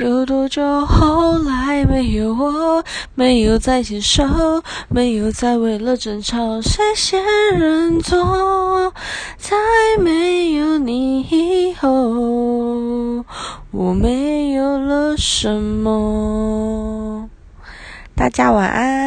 有多久后来没有我？没有再牵手没有再为了争吵谁先认错在没有你以后。我没有了什么。大家晚安。